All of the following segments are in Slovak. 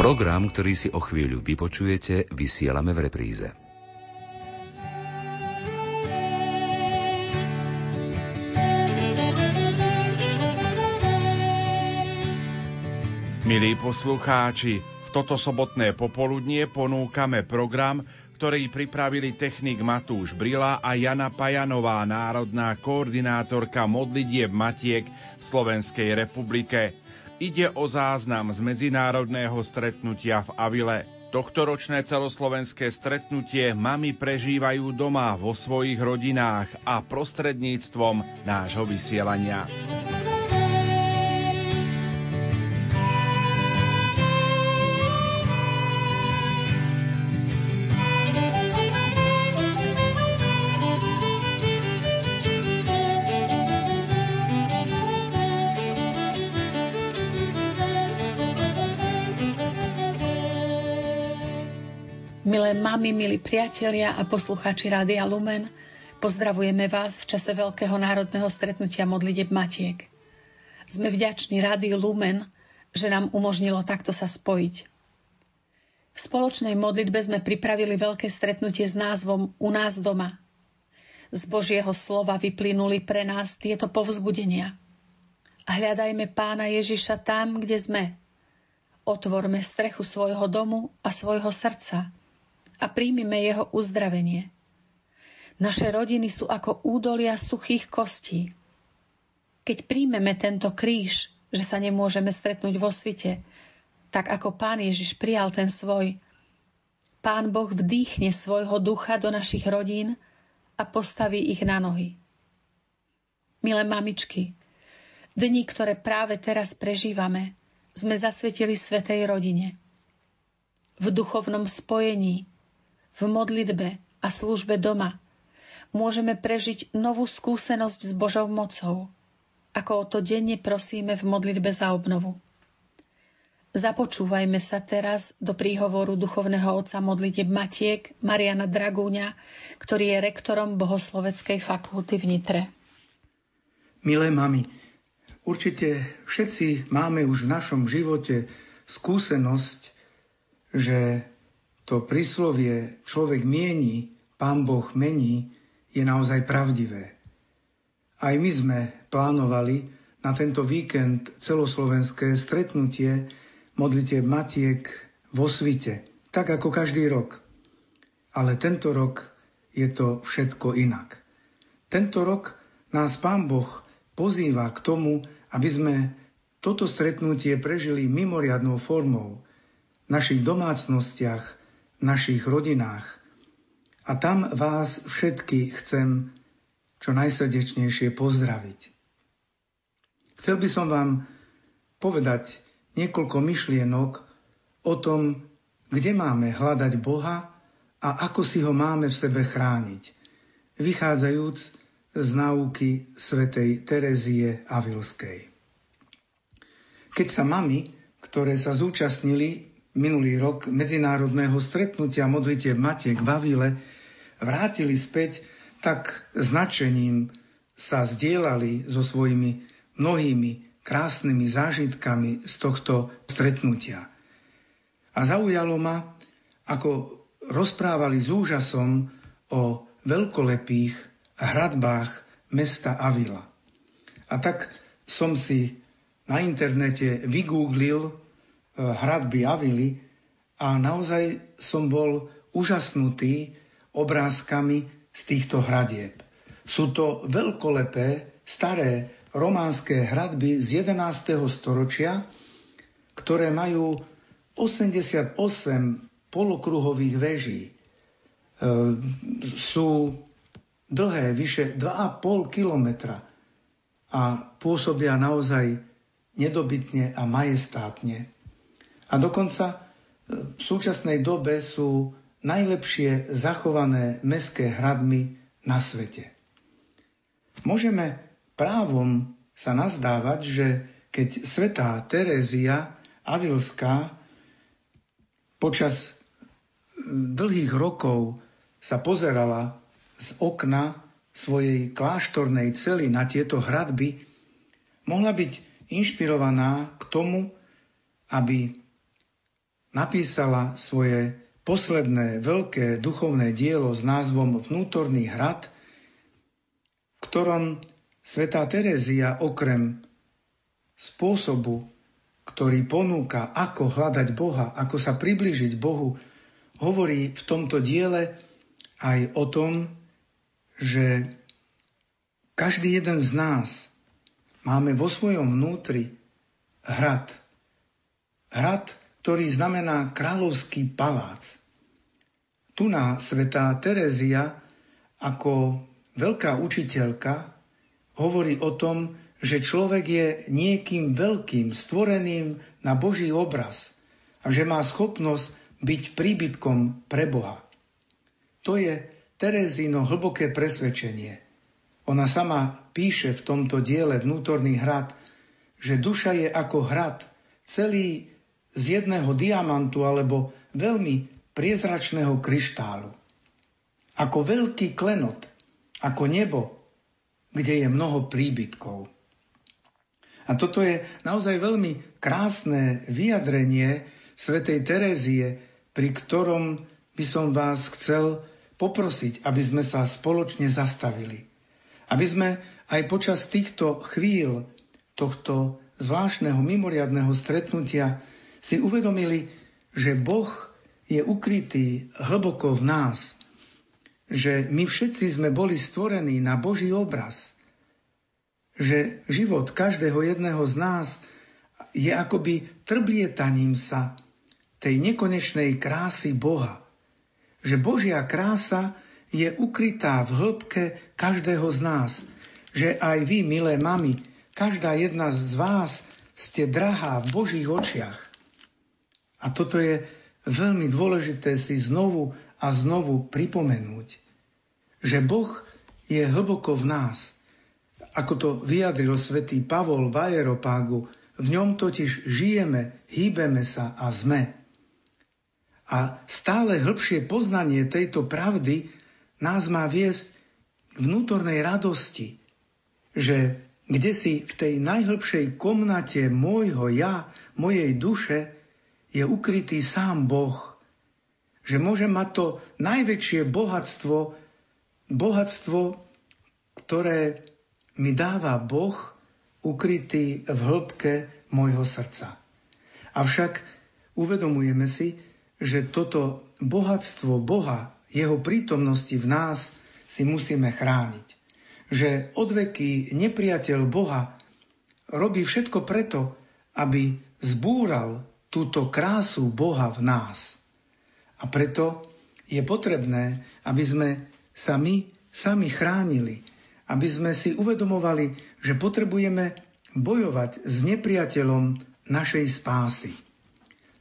Program, ktorý si o chvíľu vypočujete, vysielame v repríze. Milí poslucháči, v toto sobotné popoludnie ponúkame program, ktorý pripravili technik Matúš Brila a Jana Pajanová, národná koordinátorka modlitieb Matiek v Slovenskej republike. Ide o záznam z medzinárodného stretnutia v Avile. Tohtoročné celoslovenské stretnutie mami prežívajú doma vo svojich rodinách a prostredníctvom nášho vysielania. Mami, milí priatelia a poslucháči Rádia Lumen, pozdravujeme vás v čase Veľkého národného stretnutia modliteb Matiek. Sme vďační Rádiu Lumen, že nám umožnilo takto sa spojiť. V spoločnej modlitbe sme pripravili veľké stretnutie s názvom U nás doma. Z Božieho slova vyplynuli pre nás tieto povzbudenia. A hľadajme pána Ježiša tam, kde sme. Otvorme strechu svojho domu a svojho srdca – a príjmime jeho uzdravenie. Naše rodiny sú ako údolia suchých kostí. Keď príjmeme tento kríž, že sa nemôžeme stretnúť vo svite, tak ako Pán Ježiš prijal ten svoj, Pán Boh vdýchne svojho ducha do našich rodín a postaví ich na nohy. Milé mamičky, dni, ktoré práve teraz prežívame, sme zasvetili Svetej rodine. V duchovnom spojení, v modlitbe a službe doma môžeme prežiť novú skúsenosť s Božou mocou, ako o to denne prosíme v modlitbe za obnovu. Započúvajme sa teraz do príhovoru duchovného otca modlitieb Matiek Mariana Dragúňa, ktorý je rektorom Bohosloveckej fakulty v Nitre. Milé mami, určite všetci máme už v našom živote skúsenosť, že to príslovie človek mieni, pán Boh mení, je naozaj pravdivé. Aj my sme plánovali na tento víkend celoslovenské stretnutie modlite Matiek vo svite, tak ako každý rok. Ale tento rok je to všetko inak. Tento rok nás Pán Boh pozýva k tomu, aby sme toto stretnutie prežili mimoriadnou formou v našich domácnostiach, našich rodinách. A tam vás všetky chcem čo najsrdečnejšie pozdraviť. Chcel by som vám povedať niekoľko myšlienok o tom, kde máme hľadať Boha a ako si ho máme v sebe chrániť, vychádzajúc z náuky svätej Terezie Avilskej. Keď sa mami, ktoré sa zúčastnili minulý rok medzinárodného stretnutia modlitieb Matiek v vrátili späť, tak značením sa zdieľali so svojimi mnohými krásnymi zážitkami z tohto stretnutia. A zaujalo ma, ako rozprávali s úžasom o veľkolepých hradbách mesta Avila. A tak som si na internete vygooglil hradby Avily a naozaj som bol úžasnutý obrázkami z týchto hradieb. Sú to veľkolepé, staré románske hradby z 11. storočia, ktoré majú 88 polokruhových veží. E, sú dlhé, vyše 2,5 kilometra a pôsobia naozaj nedobytne a majestátne. A dokonca e, v súčasnej dobe sú najlepšie zachované mestské hradby na svete. Môžeme právom sa nazdávať, že keď svetá Terézia Avilská počas dlhých rokov sa pozerala z okna svojej kláštornej cely na tieto hradby, mohla byť inšpirovaná k tomu, aby napísala svoje posledné veľké duchovné dielo s názvom Vnútorný hrad, v ktorom svätá Terézia okrem spôsobu, ktorý ponúka, ako hľadať Boha, ako sa približiť Bohu, hovorí v tomto diele aj o tom, že každý jeden z nás máme vo svojom vnútri hrad. Hrad, ktorý znamená kráľovský palác. Tu na svetá Terézia ako veľká učiteľka hovorí o tom, že človek je niekým veľkým, stvoreným na Boží obraz a že má schopnosť byť príbytkom pre Boha. To je Terezíno hlboké presvedčenie. Ona sama píše v tomto diele Vnútorný hrad, že duša je ako hrad, celý z jedného diamantu alebo veľmi priezračného kryštálu. Ako veľký klenot, ako nebo, kde je mnoho príbytkov. A toto je naozaj veľmi krásne vyjadrenie svätej Terézie, pri ktorom by som vás chcel poprosiť, aby sme sa spoločne zastavili. Aby sme aj počas týchto chvíľ, tohto zvláštneho mimoriadného stretnutia si uvedomili, že Boh je ukrytý hlboko v nás, že my všetci sme boli stvorení na Boží obraz, že život každého jedného z nás je akoby trblietaním sa tej nekonečnej krásy Boha. Že Božia krása je ukrytá v hĺbke každého z nás. Že aj vy, milé mami, každá jedna z vás ste drahá v Božích očiach. A toto je veľmi dôležité si znovu a znovu pripomenúť, že Boh je hlboko v nás. Ako to vyjadril svätý Pavol v Aeropágu, v ňom totiž žijeme, hýbeme sa a sme. A stále hĺbšie poznanie tejto pravdy nás má viesť k vnútornej radosti, že kde si v tej najhlbšej komnate môjho ja, mojej duše, je ukrytý sám Boh. Že môže mať to najväčšie bohatstvo, bohatstvo, ktoré mi dáva Boh ukrytý v hĺbke môjho srdca. Avšak uvedomujeme si, že toto bohatstvo Boha, jeho prítomnosti v nás si musíme chrániť. Že odveky nepriateľ Boha robí všetko preto, aby zbúral túto krásu Boha v nás. A preto je potrebné, aby sme sa my sami chránili, aby sme si uvedomovali, že potrebujeme bojovať s nepriateľom našej spásy.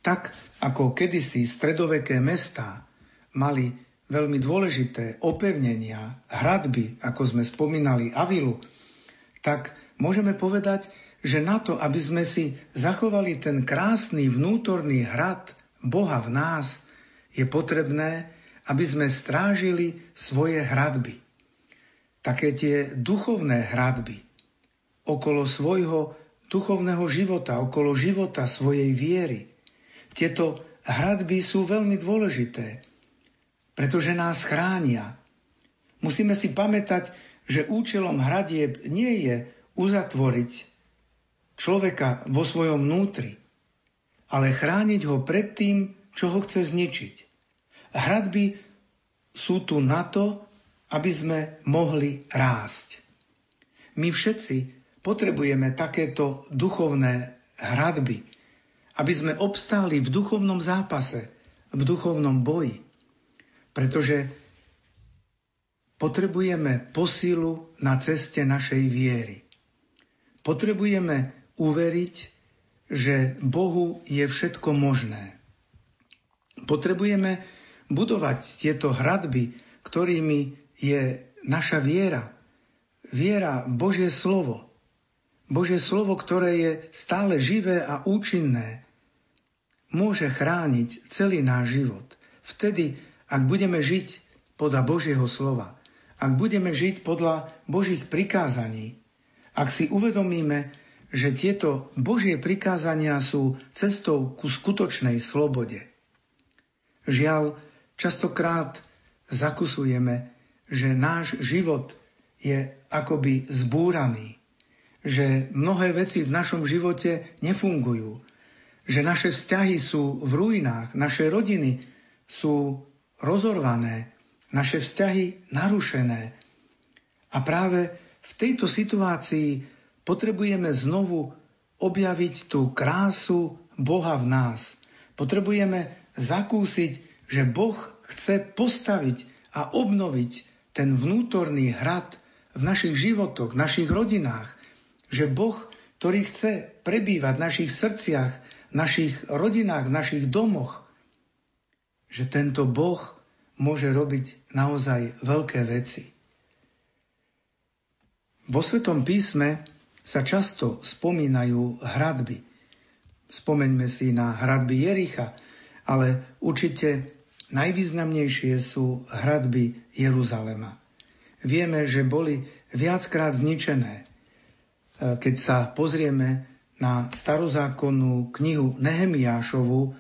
Tak ako kedysi stredoveké mestá mali veľmi dôležité opevnenia, hradby, ako sme spomínali Avilu, tak môžeme povedať, že na to, aby sme si zachovali ten krásny vnútorný hrad Boha v nás, je potrebné, aby sme strážili svoje hradby. Také tie duchovné hradby okolo svojho duchovného života, okolo života svojej viery. Tieto hradby sú veľmi dôležité, pretože nás chránia. Musíme si pamätať, že účelom hradieb nie je uzatvoriť človeka vo svojom vnútri, ale chrániť ho pred tým, čo ho chce zničiť. Hradby sú tu na to, aby sme mohli rásť. My všetci potrebujeme takéto duchovné hradby, aby sme obstáli v duchovnom zápase, v duchovnom boji. Pretože potrebujeme posilu na ceste našej viery. Potrebujeme uveriť, že Bohu je všetko možné. Potrebujeme budovať tieto hradby, ktorými je naša viera. Viera Božie slovo. Božie slovo, ktoré je stále živé a účinné, môže chrániť celý náš život. Vtedy, ak budeme žiť podľa Božieho slova, ak budeme žiť podľa Božích prikázaní, ak si uvedomíme, že tieto Božie prikázania sú cestou ku skutočnej slobode. Žiaľ, častokrát zakusujeme, že náš život je akoby zbúraný, že mnohé veci v našom živote nefungujú, že naše vzťahy sú v ruinách, naše rodiny sú rozorvané, naše vzťahy narušené. A práve v tejto situácii potrebujeme znovu objaviť tú krásu Boha v nás. Potrebujeme zakúsiť, že Boh chce postaviť a obnoviť ten vnútorný hrad v našich životoch, v našich rodinách. Že Boh, ktorý chce prebývať v našich srdciach, v našich rodinách, v našich domoch, že tento Boh môže robiť naozaj veľké veci. Vo Svetom písme sa často spomínajú hradby. Spomeňme si na hradby Jericha, ale určite najvýznamnejšie sú hradby Jeruzalema. Vieme, že boli viackrát zničené. E, keď sa pozrieme na starozákonnú knihu Nehemiášovu,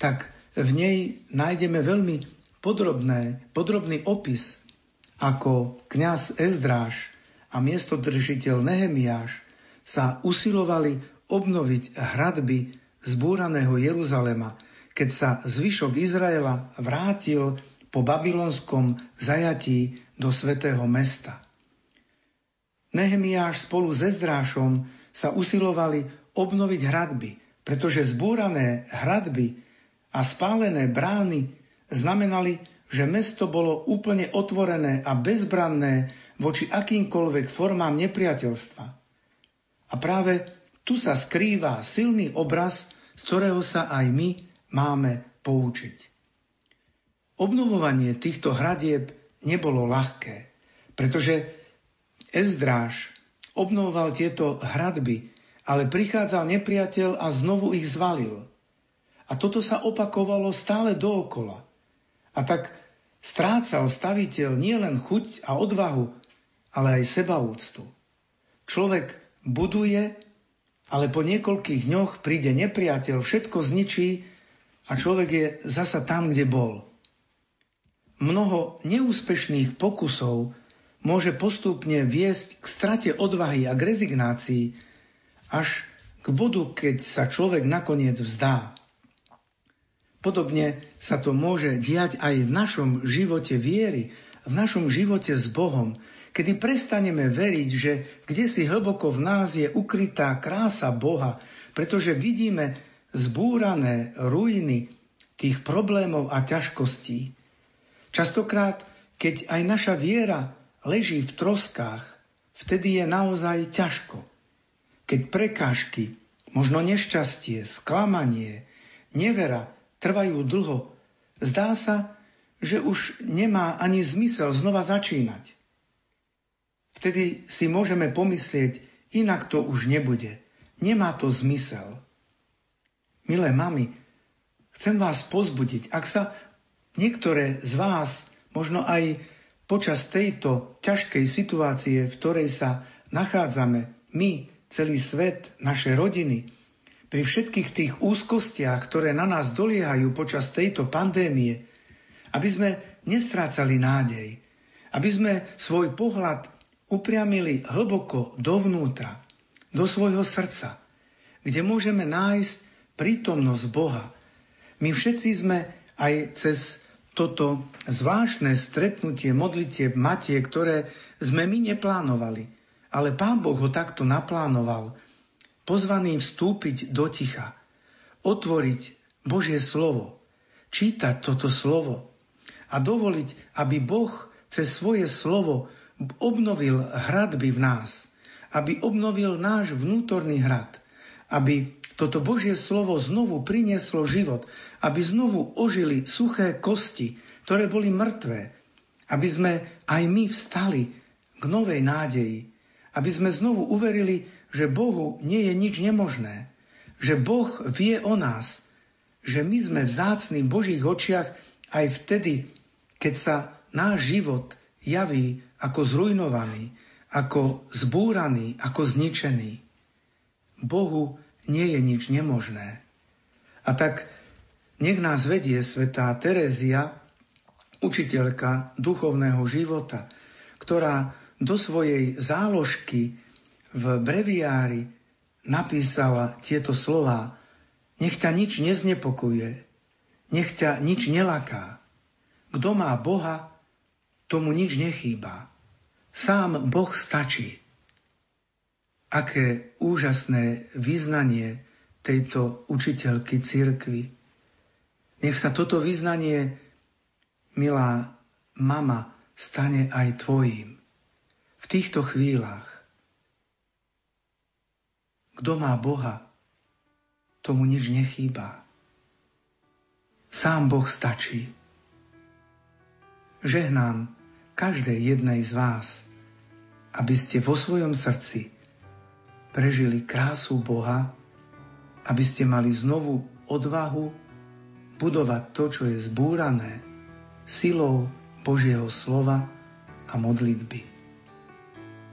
tak v nej nájdeme veľmi podrobné, podrobný opis, ako kňaz Ezdráš a miestodržiteľ Nehemiáš sa usilovali obnoviť hradby zbúraného Jeruzalema, keď sa zvyšok Izraela vrátil po babylonskom zajatí do svätého mesta. Nehemiáš spolu s Ezdrášom sa usilovali obnoviť hradby, pretože zbúrané hradby a spálené brány znamenali, že mesto bolo úplne otvorené a bezbranné voči akýmkoľvek formám nepriateľstva. A práve tu sa skrýva silný obraz, z ktorého sa aj my máme poučiť. Obnovovanie týchto hradieb nebolo ľahké, pretože Ezdráž obnovoval tieto hradby, ale prichádzal nepriateľ a znovu ich zvalil. A toto sa opakovalo stále dookola. A tak strácal staviteľ nielen chuť a odvahu, ale aj sebaúctu. Človek buduje, ale po niekoľkých dňoch príde nepriateľ, všetko zničí a človek je zasa tam, kde bol. Mnoho neúspešných pokusov môže postupne viesť k strate odvahy a k rezignácii, až k bodu, keď sa človek nakoniec vzdá. Podobne sa to môže diať aj v našom živote viery, v našom živote s Bohom, kedy prestaneme veriť, že kde si hlboko v nás je ukrytá krása Boha, pretože vidíme zbúrané ruiny tých problémov a ťažkostí. Častokrát, keď aj naša viera leží v troskách, vtedy je naozaj ťažko. Keď prekážky, možno nešťastie, sklamanie, nevera trvajú dlho, zdá sa, že už nemá ani zmysel znova začínať. Vtedy si môžeme pomyslieť, inak to už nebude. Nemá to zmysel. Milé mami, chcem vás pozbudiť, ak sa niektoré z vás možno aj počas tejto ťažkej situácie, v ktorej sa nachádzame, my, celý svet, naše rodiny, pri všetkých tých úzkostiach, ktoré na nás doliehajú počas tejto pandémie, aby sme nestrácali nádej, aby sme svoj pohľad upriamili hlboko dovnútra, do svojho srdca, kde môžeme nájsť prítomnosť Boha. My všetci sme aj cez toto zvláštne stretnutie modlitieb Matie, ktoré sme my neplánovali, ale Pán Boh ho takto naplánoval, pozvaný vstúpiť do ticha, otvoriť Božie slovo, čítať toto slovo a dovoliť, aby Boh cez svoje slovo obnovil hradby v nás, aby obnovil náš vnútorný hrad, aby toto Božie slovo znovu prinieslo život, aby znovu ožili suché kosti, ktoré boli mŕtvé, aby sme aj my vstali k novej nádeji, aby sme znovu uverili, že Bohu nie je nič nemožné, že Boh vie o nás, že my sme vzácni v Božích očiach aj vtedy, keď sa náš život javí ako zrujnovaný, ako zbúraný, ako zničený. Bohu nie je nič nemožné. A tak nech nás vedie svetá Terézia, učiteľka duchovného života, ktorá do svojej záložky v breviári napísala tieto slova Nech ťa nič neznepokuje, nech ťa nič nelaká. Kto má Boha, tomu nič nechýba. Sám Boh stačí. Aké úžasné vyznanie tejto učiteľky cirkvy. Nech sa toto vyznanie, milá mama, stane aj tvojím. V týchto chvíľach. Kto má Boha, tomu nič nechýba. Sám Boh stačí. Žehnám každej jednej z vás, aby ste vo svojom srdci prežili krásu Boha, aby ste mali znovu odvahu budovať to, čo je zbúrané silou Božieho slova a modlitby.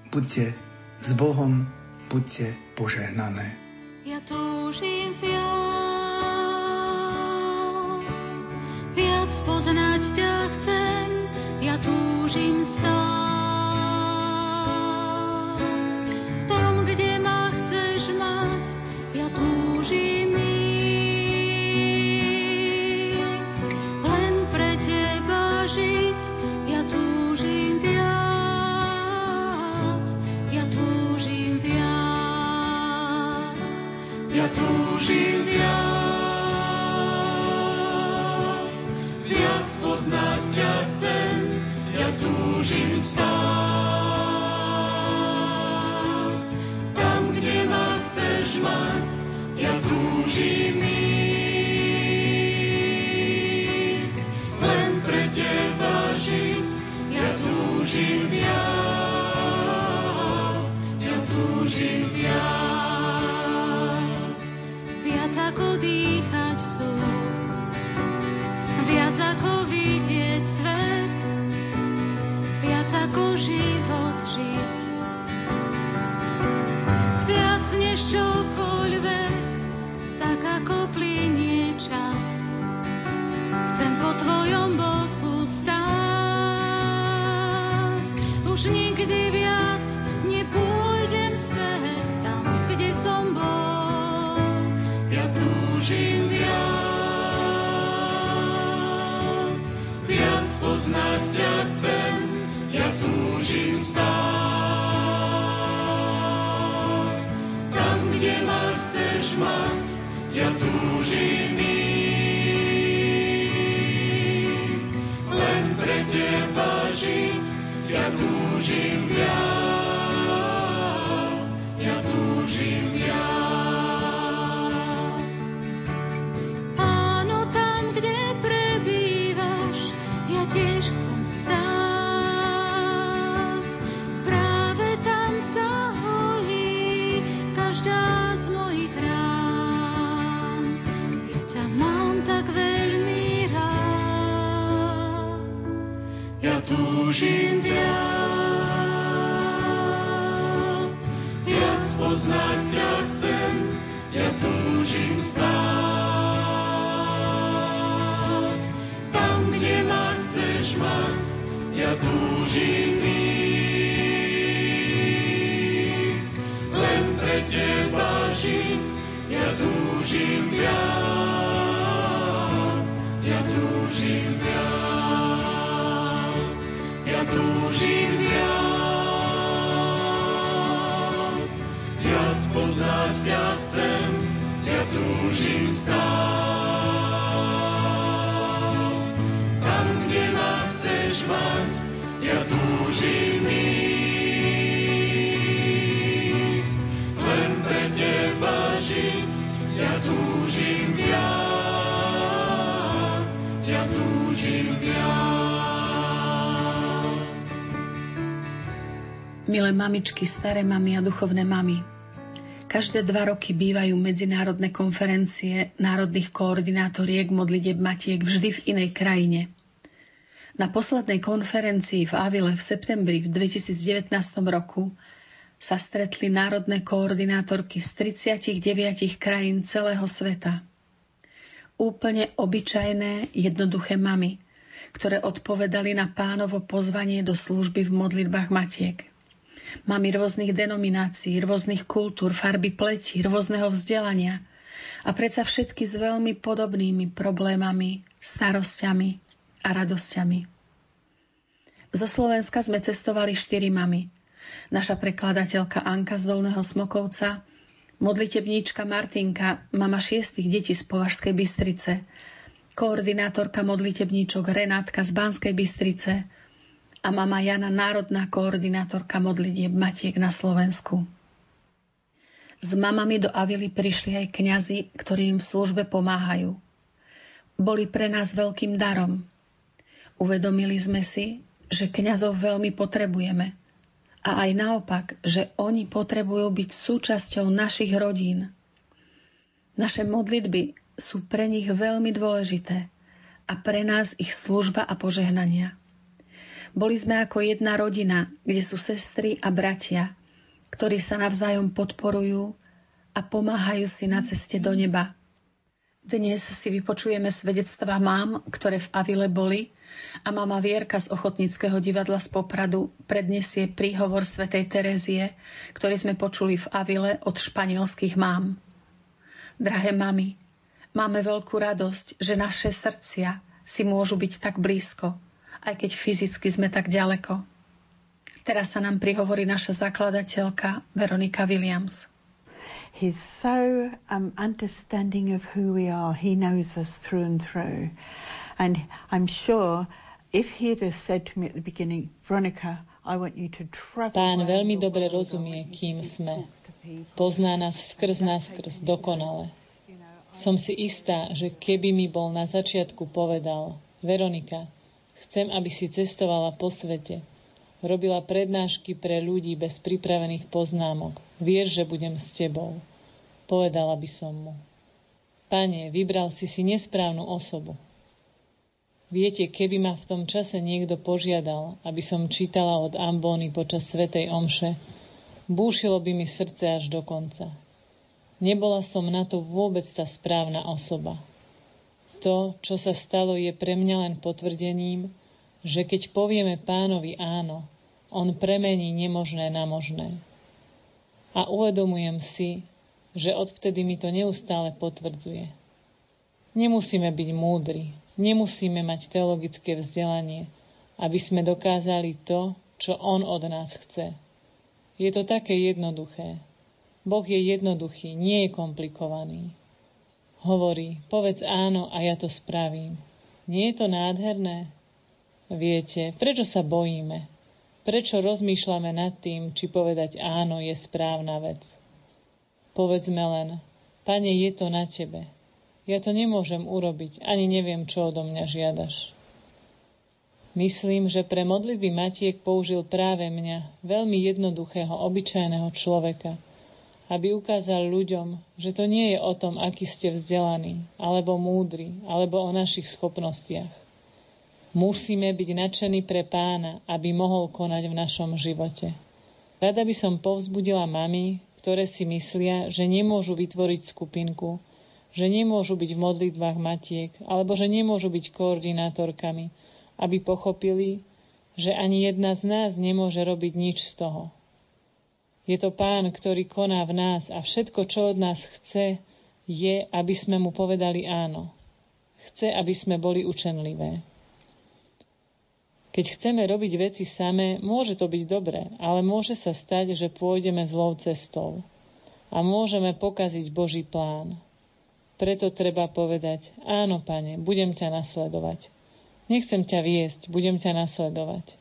Buďte s Bohom, buďte požehnané. Ja túžim viac, viac poznať ťa chcem, ja túžim stáť. Jesus. mať, ja túžim ísť. Len pre teba žiť, ja túžim viac, ja túžim viac, ja túžim viac. Viac poznať ťa chcem, ja túžim stáť. Milé mamičky, staré mamy a duchovné mamy. Každé dva roky bývajú medzinárodné konferencie národných koordinátoriek modlitieb matiek vždy v inej krajine. Na poslednej konferencii v Avile v septembri v 2019 roku sa stretli národné koordinátorky z 39 krajín celého sveta. Úplne obyčajné, jednoduché mamy, ktoré odpovedali na pánovo pozvanie do služby v modlitbách matiek. Mami rôznych denominácií, rôznych kultúr, farby pleti, rôzneho vzdelania a predsa všetky s veľmi podobnými problémami, starosťami a radosťami. Zo Slovenska sme cestovali štyri mamy – naša prekladateľka Anka z Dolného Smokovca, modlitebníčka Martinka, mama šiestých detí z Považskej Bystrice, koordinátorka modlitebníčok Renátka z Banskej Bystrice a mama Jana národná koordinátorka modlitieb Matiek na Slovensku. S mamami do Avily prišli aj kňazi, ktorí im v službe pomáhajú. Boli pre nás veľkým darom. Uvedomili sme si, že kňazov veľmi potrebujeme – a aj naopak, že oni potrebujú byť súčasťou našich rodín. Naše modlitby sú pre nich veľmi dôležité a pre nás ich služba a požehnania. Boli sme ako jedna rodina, kde sú sestry a bratia, ktorí sa navzájom podporujú a pomáhajú si na ceste do neba. Dnes si vypočujeme svedectva mám, ktoré v Avile boli a mama Vierka z Ochotnického divadla z Popradu predniesie príhovor svätej Terezie, ktorý sme počuli v Avile od španielských mám. Drahé mami, máme veľkú radosť, že naše srdcia si môžu byť tak blízko, aj keď fyzicky sme tak ďaleko. Teraz sa nám prihovorí naša zakladateľka Veronika Williams. He's so um, understanding of who we are. He knows us through and through. And I'm sure if he'd have said to me at the beginning, Veronica, I want you to travel Pán veľmi dobre rozumie, kým sme. Pozná nás skrz nás skrz dokonale. Som si istá, že keby mi bol na začiatku povedal, Veronika, chcem, aby si cestovala po svete, robila prednášky pre ľudí bez pripravených poznámok. Vieš, že budem s tebou. Povedala by som mu. Pane, vybral si si nesprávnu osobu. Viete, keby ma v tom čase niekto požiadal, aby som čítala od Ambóny počas Svetej Omše, búšilo by mi srdce až do konca. Nebola som na to vôbec tá správna osoba. To, čo sa stalo, je pre mňa len potvrdením, že keď povieme pánovi áno, on premení nemožné na možné. A uvedomujem si, že odvtedy mi to neustále potvrdzuje. Nemusíme byť múdri, Nemusíme mať teologické vzdelanie, aby sme dokázali to, čo On od nás chce. Je to také jednoduché. Boh je jednoduchý, nie je komplikovaný. Hovorí, povedz áno a ja to spravím. Nie je to nádherné? Viete, prečo sa bojíme? Prečo rozmýšľame nad tým, či povedať áno je správna vec? Povedzme len, Pane, je to na Tebe. Ja to nemôžem urobiť, ani neviem, čo odo mňa žiadaš. Myslím, že pre modlitby Matiek použil práve mňa, veľmi jednoduchého, obyčajného človeka, aby ukázal ľuďom, že to nie je o tom, aký ste vzdelaní, alebo múdri, alebo o našich schopnostiach. Musíme byť nadšení pre pána, aby mohol konať v našom živote. Rada by som povzbudila mami, ktoré si myslia, že nemôžu vytvoriť skupinku, že nemôžu byť v modlitbách matiek, alebo že nemôžu byť koordinátorkami, aby pochopili, že ani jedna z nás nemôže robiť nič z toho. Je to Pán, ktorý koná v nás a všetko, čo od nás chce, je, aby sme mu povedali áno. Chce, aby sme boli učenlivé. Keď chceme robiť veci samé, môže to byť dobré, ale môže sa stať, že pôjdeme zlou cestou a môžeme pokaziť Boží plán. Preto treba povedať, áno, pane, budem ťa nasledovať. Nechcem ťa viesť, budem ťa nasledovať.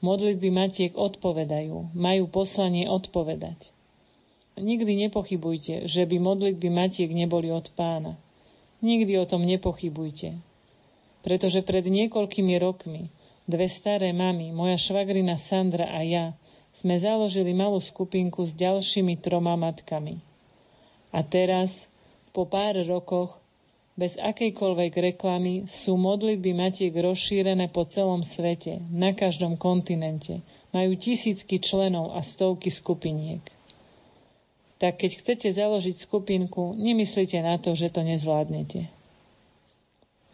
Modlitby matiek odpovedajú, majú poslanie odpovedať. Nikdy nepochybujte, že by modlitby matiek neboli od pána. Nikdy o tom nepochybujte. Pretože pred niekoľkými rokmi dve staré mamy, moja švagrina Sandra a ja, sme založili malú skupinku s ďalšími troma matkami. A teraz po pár rokoch bez akejkoľvek reklamy sú modlitby matiek rozšírené po celom svete, na každom kontinente, Majú tisícky členov a stovky skupiniek. Tak keď chcete založiť skupinku, nemyslite na to, že to nezvládnete.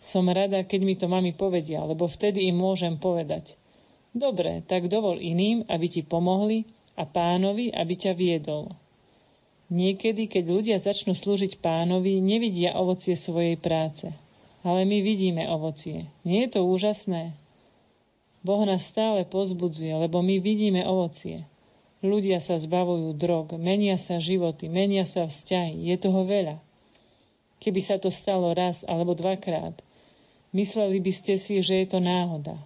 Som rada, keď mi to mami povedia, lebo vtedy im môžem povedať. Dobre, tak dovol iným, aby ti pomohli a pánovi, aby ťa viedol. Niekedy, keď ľudia začnú slúžiť pánovi, nevidia ovocie svojej práce. Ale my vidíme ovocie. Nie je to úžasné? Boh nás stále pozbudzuje, lebo my vidíme ovocie. Ľudia sa zbavujú drog, menia sa životy, menia sa vzťahy. Je toho veľa. Keby sa to stalo raz alebo dvakrát, mysleli by ste si, že je to náhoda.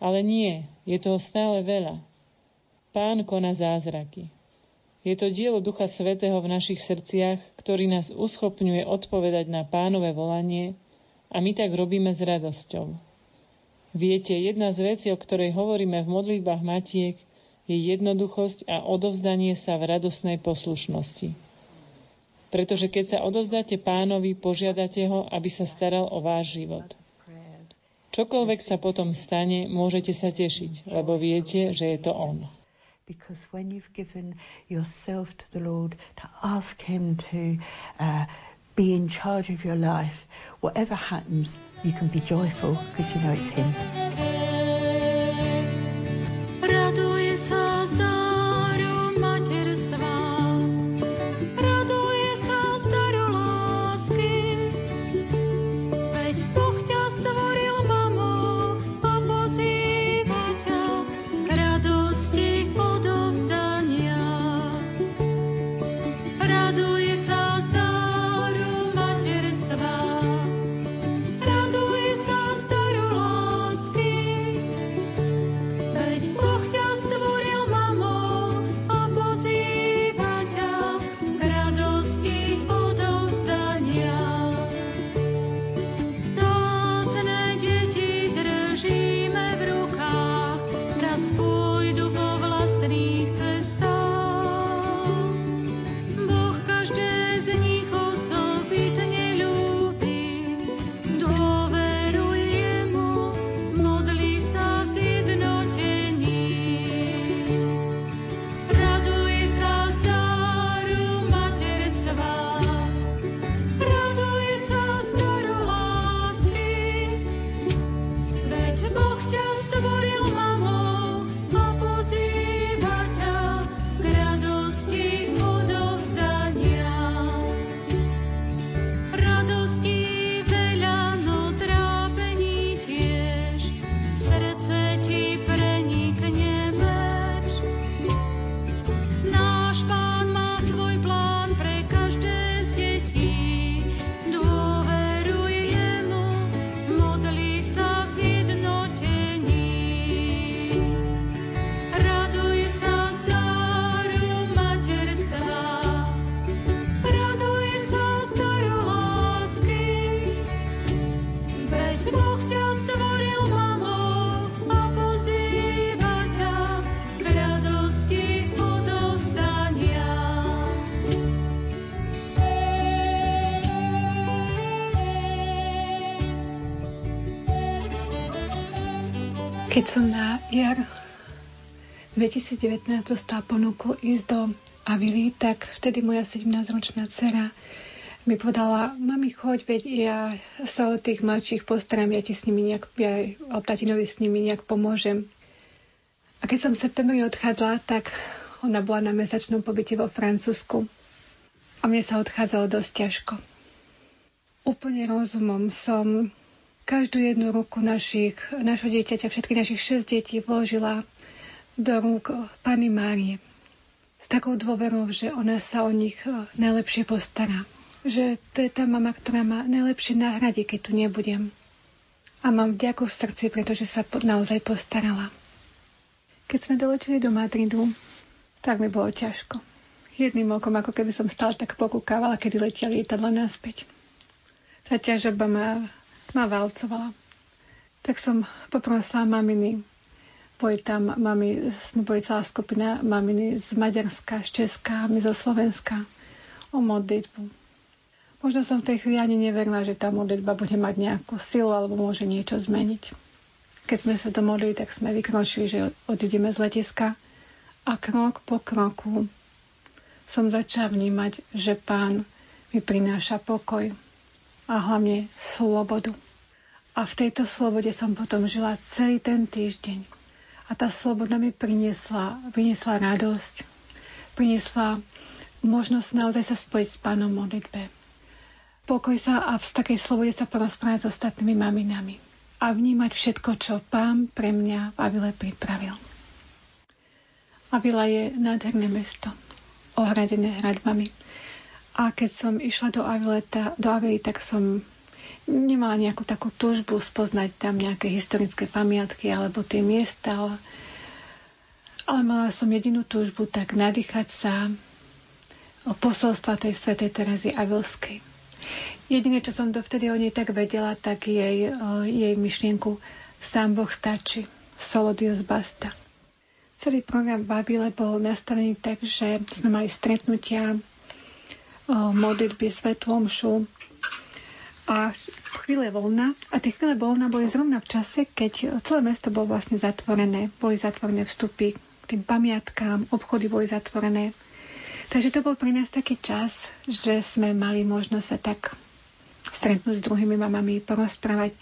Ale nie, je toho stále veľa. Pán koná zázraky. Je to dielo Ducha Svetého v našich srdciach, ktorý nás uschopňuje odpovedať na pánové volanie a my tak robíme s radosťou. Viete, jedna z vecí, o ktorej hovoríme v modlitbách Matiek, je jednoduchosť a odovzdanie sa v radosnej poslušnosti. Pretože keď sa odovzdáte pánovi, požiadate ho, aby sa staral o váš život. Čokoľvek sa potom stane, môžete sa tešiť, lebo viete, že je to on. Because when you've given yourself to the Lord to ask him to uh, be in charge of your life. Whatever happens, you can be joyful because you know it's Him. Keď som na jar 2019 dostal ponuku ísť do Avily, tak vtedy moja 17-ročná dcera mi povedala, mami, choď, veď ja sa o tých mladších postaram, ja ti s nimi nejak, ja o tatinovi s nimi nejak pomôžem. A keď som v septembri odchádzala, tak ona bola na mesačnom pobyte vo Francúzsku. A mne sa odchádzalo dosť ťažko. Úplne rozumom som každú jednu ruku našich, našho dieťaťa, všetkých našich šesť detí vložila do rúk Pani Márie. S takou dôverou, že ona sa o nich e, najlepšie postará. Že to je tá mama, ktorá ma najlepšie nahradí, keď tu nebudem. A mám vďaku v srdci, pretože sa naozaj postarala. Keď sme doleteli do Madridu, tak mi bolo ťažko. Jedným okom, ako keby som stále tak pokúkávala, kedy letia lietadla naspäť. Tá ťažoba ma ma valcovala. Tak som poprosila maminy. Boli tam mami, sme boli celá skupina maminy z Maďarska, z Česka, my zo Slovenska o modlitbu. Možno som v tej chvíli ani neverila, že tá modlitba bude mať nejakú silu alebo môže niečo zmeniť. Keď sme sa domodli, tak sme vykročili, že odídeme z letiska a krok po kroku som začal vnímať, že pán mi prináša pokoj a hlavne slobodu. A v tejto slobode som potom žila celý ten týždeň. A tá sloboda mi priniesla, priniesla radosť, priniesla možnosť naozaj sa spojiť s pánom modlitbe. Pokoj sa a v takej slobode sa porozprávať s ostatnými maminami a vnímať všetko, čo pán pre mňa v Avile pripravil. Avila je nádherné mesto, ohradené hradbami. A keď som išla do Avileta, do Avily, tak som nemala nejakú takú túžbu spoznať tam nejaké historické pamiatky alebo tie miesta, ale, mala som jedinú túžbu tak nadýchať sa o posolstva tej svetej Terezy Avilskej Jediné, čo som dovtedy o nej tak vedela, tak jej, jej myšlienku Sám Boh stačí, solo Dios basta. Celý program Babile bol nastavený tak, že sme mali stretnutia, modlitby, svetú omšu a chvíle voľna. A tie chvíle voľna boli zrovna v čase, keď celé mesto bolo vlastne zatvorené. Boli zatvorené vstupy k tým pamiatkám, obchody boli zatvorené. Takže to bol pre nás taký čas, že sme mali možnosť sa tak stretnúť s druhými mamami, porozprávať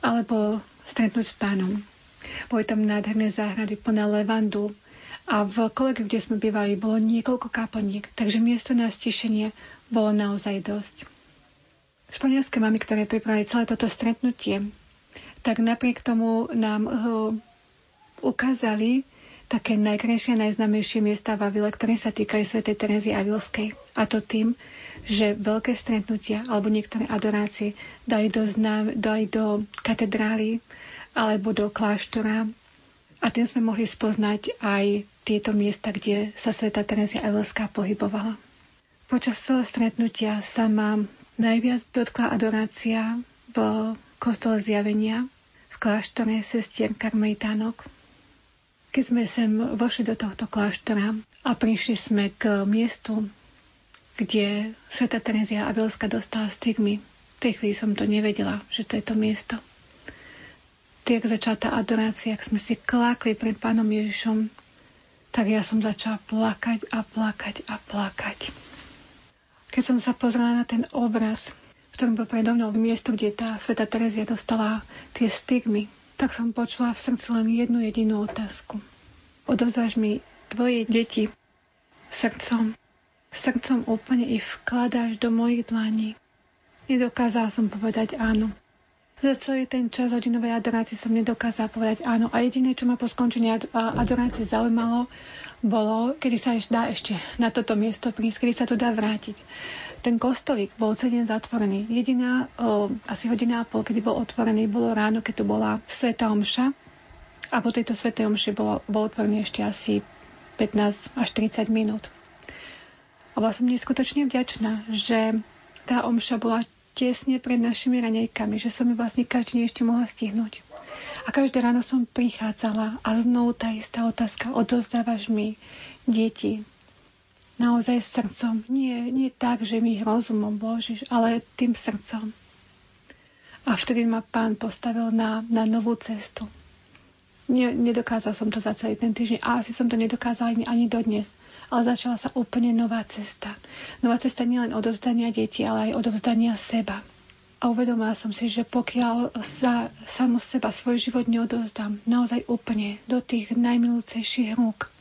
alebo stretnúť s pánom. Boli tam nádherné záhrady plné levandu a v kolegiu, kde sme bývali, bolo niekoľko kaplník, takže miesto na stišenie bolo naozaj dosť. Španielské mamy, ktoré pripravili celé toto stretnutie, tak napriek tomu nám uh, ukázali také najkrajšie najznamejšie miesta v Avile, ktoré sa týkajú Sv. Terezy Avilskej. A to tým, že veľké stretnutia alebo niektoré adorácie dali do, znám, dali do katedrály alebo do kláštora a tým sme mohli spoznať aj tieto miesta, kde sa sveta Terezia Evelská pohybovala. Počas celého stretnutia sa ma najviac dotkla adorácia v kostole zjavenia v kláštore sestier karmelitánok. Keď sme sem vošli do tohto kláštora a prišli sme k miestu, kde Sveta Terezia Abelska dostala stigmy. V tej chvíli som to nevedela, že to je to miesto. Tak začala tá adorácia, ak sme si klákli pred pánom Ježišom, tak ja som začala plakať a plakať a plakať. Keď som sa pozrela na ten obraz, v ktorom bol predo mnou miesto, kde tá Sveta Terezia dostala tie stigmy, tak som počula v srdci len jednu jedinú otázku. Odovzdáš mi tvoje deti srdcom srdcom úplne ich vkladáš do mojich dlaní. Nedokázal som povedať áno. Za celý ten čas hodinovej adorácie som nedokázal povedať áno. A jediné, čo ma po skončení adorácie zaujímalo, bolo, kedy sa ešte dá ešte na toto miesto prísť, kedy sa to dá vrátiť. Ten kostolík bol celý zatvorený. Jediná, o, asi hodina a pol, kedy bol otvorený, bolo ráno, keď tu bola Sveta Omša. A po tejto Svetej Omši bolo, bol otvorený ešte asi 15 až 30 minút. A bola som neskutočne vďačná, že tá omša bola tesne pred našimi ranejkami, že som ju vlastne každý deň ešte mohla stihnúť. A každé ráno som prichádzala a znovu tá istá otázka, odozdávaš mi deti naozaj srdcom. Nie, nie tak, že mi rozumom vložíš, ale tým srdcom. A vtedy ma pán postavil na, na novú cestu. Nie, nedokázal som to za celý ten týždeň a asi som to nedokázala ani, ani dodnes ale začala sa úplne nová cesta. Nová cesta nielen odovzdania detí, ale aj odovzdania seba. A uvedomila som si, že pokiaľ sa samo seba svoj život neodovzdám naozaj úplne do tých najmilúcejších rúk,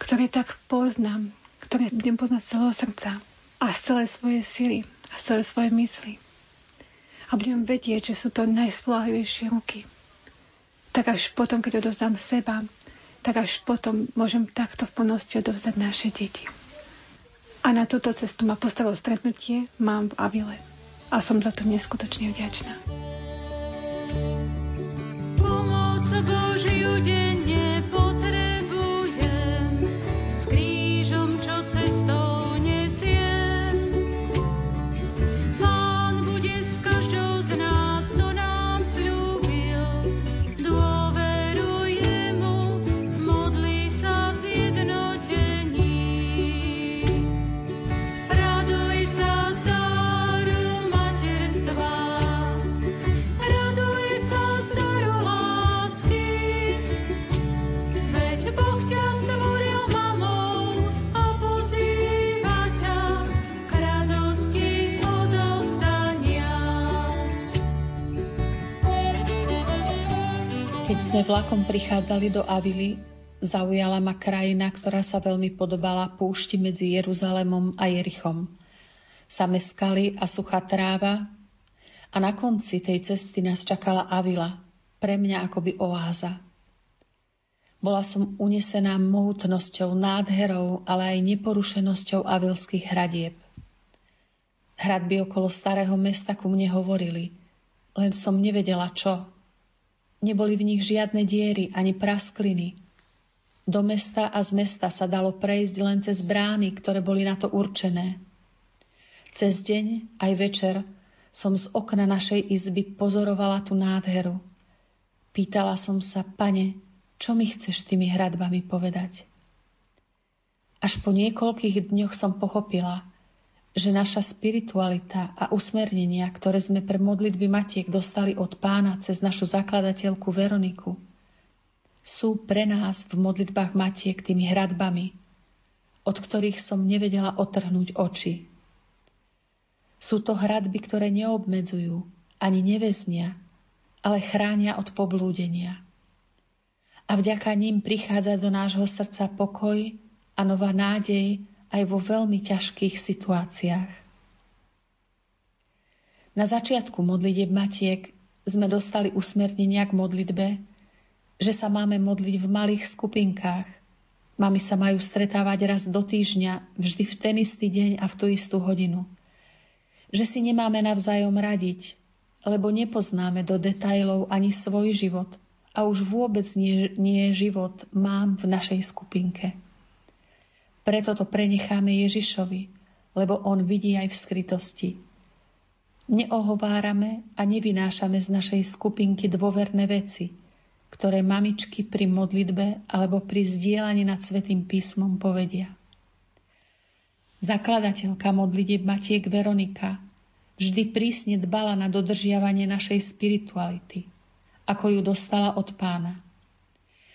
ktoré tak poznám, ktoré budem poznať z celého srdca a z celé svoje sily a z celé svoje mysli. A budem vedieť, že sú to najspolahlivejšie ruky. Tak až potom, keď odovzdám seba, tak až potom môžem takto v plnosti odovzdať naše deti. A na túto cestu ma postavilo stretnutie mám v Avile. A som za to neskutočne vďačná. Pomoc Božiu denne Keď sme vlakom prichádzali do Avily, zaujala ma krajina, ktorá sa veľmi podobala púšti medzi Jeruzalemom a Jerichom. Same skaly a suchá tráva a na konci tej cesty nás čakala Avila, pre mňa akoby oáza. Bola som unesená mohutnosťou, nádherou, ale aj neporušenosťou avilských hradieb. Hradby okolo starého mesta ku mne hovorili, len som nevedela čo. Neboli v nich žiadne diery ani praskliny. Do mesta a z mesta sa dalo prejsť len cez brány, ktoré boli na to určené. Cez deň aj večer som z okna našej izby pozorovala tú nádheru. Pýtala som sa, pane, čo mi chceš tými hradbami povedať? Až po niekoľkých dňoch som pochopila, že naša spiritualita a usmernenia, ktoré sme pre modlitby Matiek dostali od pána cez našu zakladateľku Veroniku, sú pre nás v modlitbách Matiek tými hradbami, od ktorých som nevedela otrhnúť oči. Sú to hradby, ktoré neobmedzujú, ani neveznia, ale chránia od poblúdenia a vďaka ním prichádza do nášho srdca pokoj a nová nádej aj vo veľmi ťažkých situáciách. Na začiatku modlitieb Matiek sme dostali usmernenia k modlitbe, že sa máme modliť v malých skupinkách. Mami sa majú stretávať raz do týždňa, vždy v ten istý deň a v tú istú hodinu. Že si nemáme navzájom radiť, lebo nepoznáme do detajlov ani svoj život – a už vôbec nie, nie život mám v našej skupinke. Preto to prenecháme Ježišovi, lebo on vidí aj v skrytosti. Neohovárame a nevynášame z našej skupinky dôverné veci, ktoré mamičky pri modlitbe alebo pri zdieľaní nad Svetým písmom povedia. Zakladateľka modlitieb Matiek Veronika vždy prísne dbala na dodržiavanie našej spirituality – ako ju dostala od pána.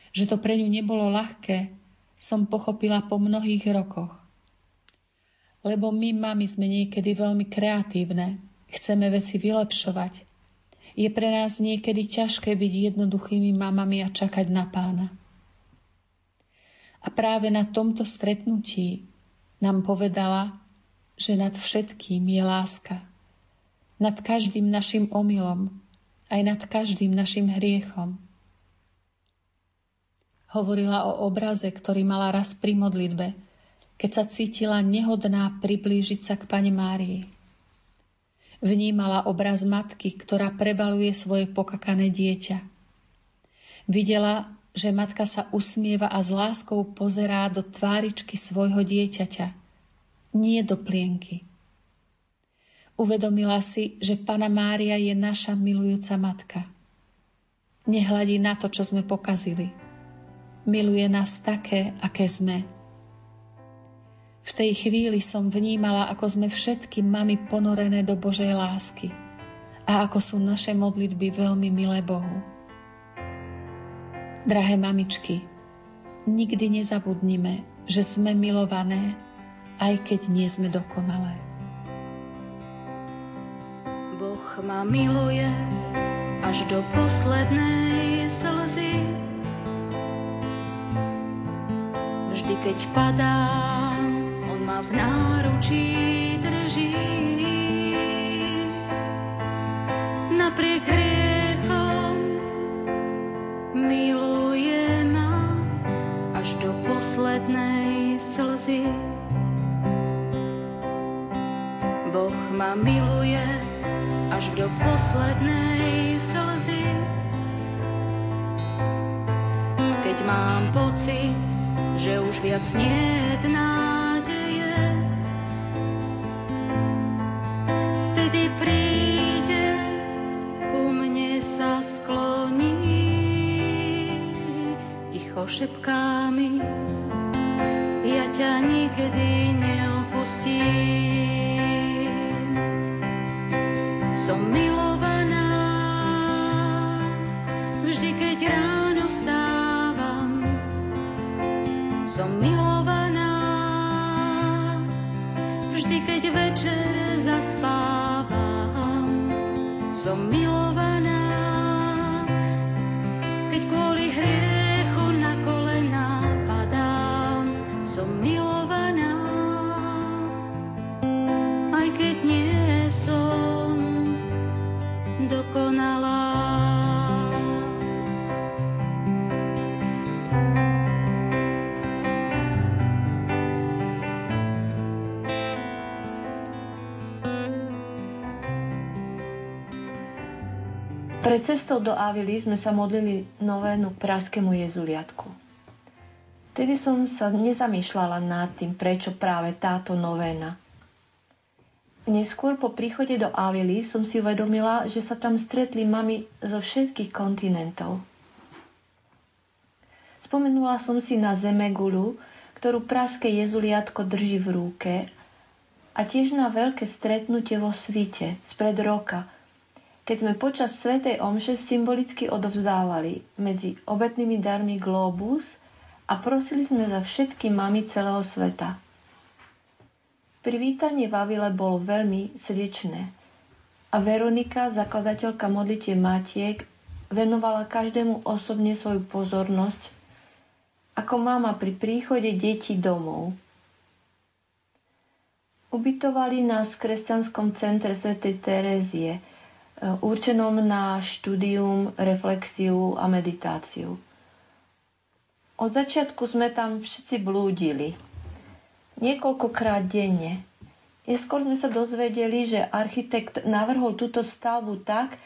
Že to pre ňu nebolo ľahké, som pochopila po mnohých rokoch. Lebo my, mami, sme niekedy veľmi kreatívne, chceme veci vylepšovať. Je pre nás niekedy ťažké byť jednoduchými mamami a čakať na pána. A práve na tomto stretnutí nám povedala, že nad všetkým je láska. Nad každým našim omylom, aj nad každým našim hriechom. Hovorila o obraze, ktorý mala raz pri modlitbe, keď sa cítila nehodná priblížiť sa k Pane Márii. Vnímala obraz matky, ktorá prebaluje svoje pokakané dieťa. Videla, že matka sa usmieva a s láskou pozerá do tváričky svojho dieťaťa, nie do plienky. Uvedomila si, že Pana Mária je naša milujúca matka. Nehľadí na to, čo sme pokazili. Miluje nás také, aké sme. V tej chvíli som vnímala, ako sme všetky mami ponorené do Božej lásky a ako sú naše modlitby veľmi milé Bohu. Drahé mamičky, nikdy nezabudnime, že sme milované, aj keď nie sme dokonalé. Boh ma miluje až do poslednej slzy. Vždy, keď padám, on ma v náručí drží. Napriek hriechom miluje ma až do poslednej slzy. Boh ma miluje až do poslednej slzy. Keď mám pocit, že už viac nie je nádeje, vtedy príde, ku mne sa skloní, ticho šepká mi, ja ťa nikdy neopustím. Cestou do Avily sme sa modlili novénu k praskému jezuliatku. Vtedy som sa nezamýšľala nad tým, prečo práve táto novéna. Neskôr po príchode do Avily som si uvedomila, že sa tam stretli mami zo všetkých kontinentov. Spomenula som si na zemegulu, ktorú praské jezuliatko drží v rúke a tiež na veľké stretnutie vo svite spred roka, keď sme počas Svetej Omše symbolicky odovzdávali medzi obetnými darmi globus a prosili sme za všetky mamy celého sveta. Privítanie v Avile bolo veľmi srdečné a Veronika, zakladateľka modlitie Matiek, venovala každému osobne svoju pozornosť, ako mama pri príchode detí domov. Ubytovali nás v kresťanskom centre Sv. Terézie, určenom na štúdium, reflexiu a meditáciu. Od začiatku sme tam všetci blúdili – niekoľkokrát denne. Neskôr sme sa dozvedeli, že architekt navrhol túto stavbu tak,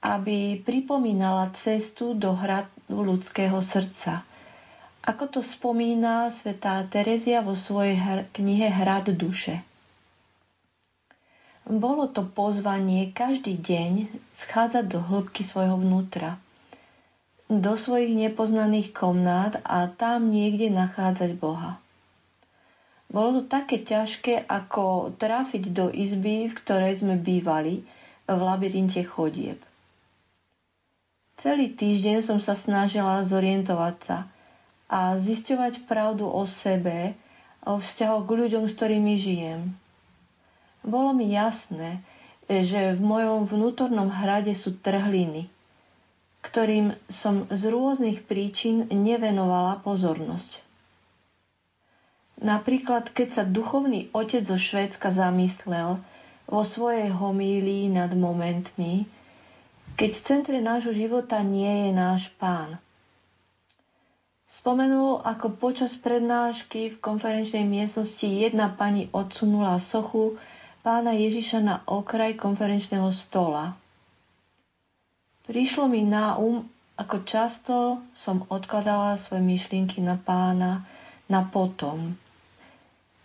aby pripomínala cestu do hradu ľudského srdca. Ako to spomína svätá Terezia vo svojej knihe Hrad duše. Bolo to pozvanie každý deň schádzať do hĺbky svojho vnútra, do svojich nepoznaných komnát a tam niekde nachádzať Boha. Bolo to také ťažké, ako trafiť do izby, v ktorej sme bývali, v labyrinte chodieb. Celý týždeň som sa snažila zorientovať sa a zisťovať pravdu o sebe, o vzťahu k ľuďom, s ktorými žijem. Bolo mi jasné, že v mojom vnútornom hrade sú trhliny, ktorým som z rôznych príčin nevenovala pozornosť. Napríklad, keď sa duchovný otec zo Švédska zamyslel vo svojej homílii nad momentmi, keď v centre nášho života nie je náš pán. Spomenul, ako počas prednášky v konferenčnej miestnosti jedna pani odsunula sochu pána Ježiša na okraj konferenčného stola. Prišlo mi na um, ako často som odkladala svoje myšlienky na pána na potom.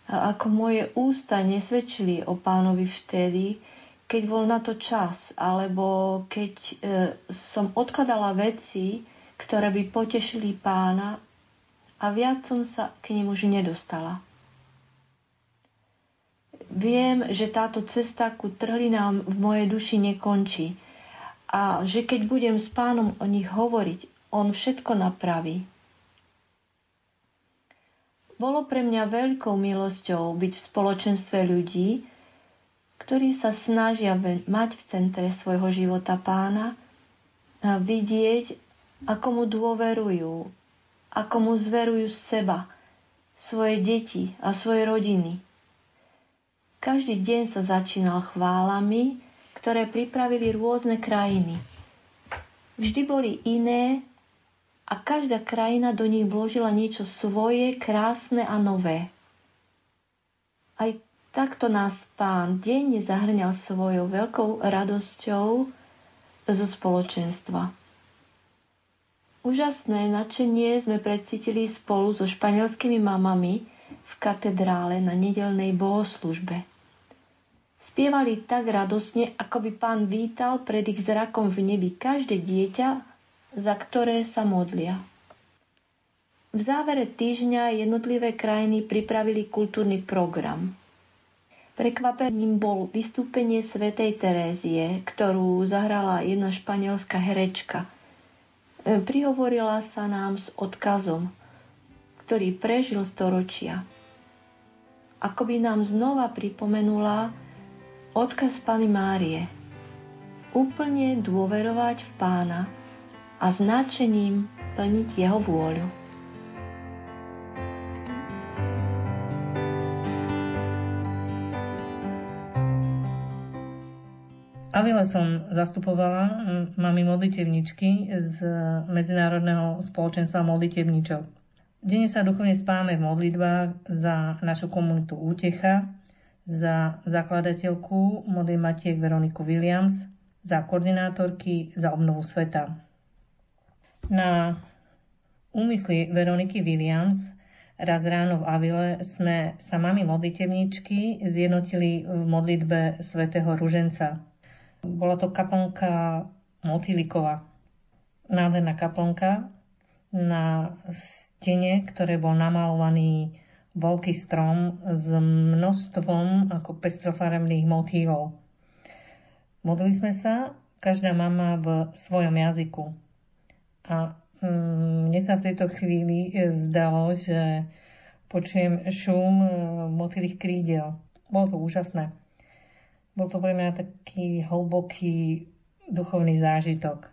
A ako moje ústa nesvedčili o pánovi vtedy, keď bol na to čas, alebo keď e, som odkladala veci, ktoré by potešili pána a viac som sa k nim už nedostala. Viem, že táto cesta ku trhlinám v mojej duši nekončí a že keď budem s pánom o nich hovoriť, on všetko napraví. Bolo pre mňa veľkou milosťou byť v spoločenstve ľudí, ktorí sa snažia mať v centre svojho života pána a vidieť, ako mu dôverujú, ako mu zverujú seba, svoje deti a svoje rodiny. Každý deň sa začínal chválami, ktoré pripravili rôzne krajiny. Vždy boli iné a každá krajina do nich vložila niečo svoje, krásne a nové. Aj takto nás pán denne zahrňal svojou veľkou radosťou zo spoločenstva. Úžasné nadšenie sme precítili spolu so španielskými mamami v katedrále na nedelnej bohoslužbe. Spievali tak radosne, ako by pán vítal pred ich zrakom v nebi každé dieťa za ktoré sa modlia. V závere týždňa jednotlivé krajiny pripravili kultúrny program. Prekvapením bol vystúpenie svätej Terézie, ktorú zahrala jedna španielská herečka. E, prihovorila sa nám s odkazom, ktorý prežil storočia. Ako by nám znova pripomenula odkaz Pany Márie. Úplne dôverovať v pána, a značením plniť jeho vôľu. Avile som zastupovala mami modlitevničky z Medzinárodného spoločenstva modlitevničov. Denne sa duchovne spáme v modlitbách za našu komunitu Útecha, za zakladateľku modlí Matiek Veroniku Williams, za koordinátorky za obnovu sveta. Na úmysly Veroniky Williams raz ráno v Avile sme sa mami modlitevničky zjednotili v modlitbe svätého Ruženca. Bola to kaplnka Motýlikova. Nádherná kaplnka na stene, ktoré bol namalovaný veľký strom s množstvom ako pestrofarebných motýlov. Modlili sme sa, každá mama v svojom jazyku. A mm, mne sa v tejto chvíli zdalo, že počujem šum e, motýlých krídel. Bolo to úžasné. Bol to pre mňa taký hlboký duchovný zážitok.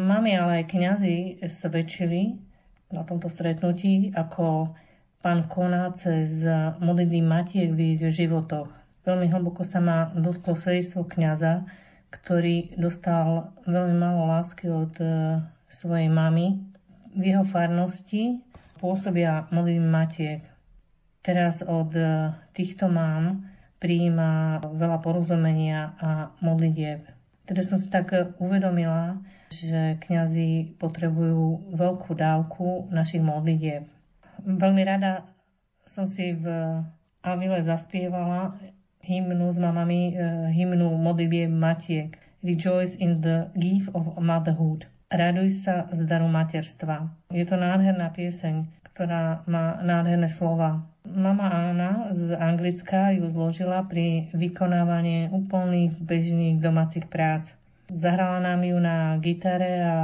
Mami, ale aj kňazi svedčili, na tomto stretnutí, ako pán koná cez modlitby matiek v ich životoch. Veľmi hlboko sa ma dotklo svedectvo kniaza, ktorý dostal veľmi málo lásky od e, svojej mamy. V jeho farnosti pôsobia modlitby matiek. Teraz od e, týchto mám prijíma veľa porozumenia a modlitieb. Teda som si tak uvedomila, že kňazi potrebujú veľkú dávku našich modlitieb. Veľmi rada som si v Avile zaspievala hymnu s mamami, eh, hymnu modlitieb Matiek. Rejoice in the gift of motherhood. Raduj sa z daru materstva. Je to nádherná pieseň, ktorá má nádherné slova. Mama Anna z Anglicka ju zložila pri vykonávaní úplných bežných domácich prác. Zahrala nám ju na gitare a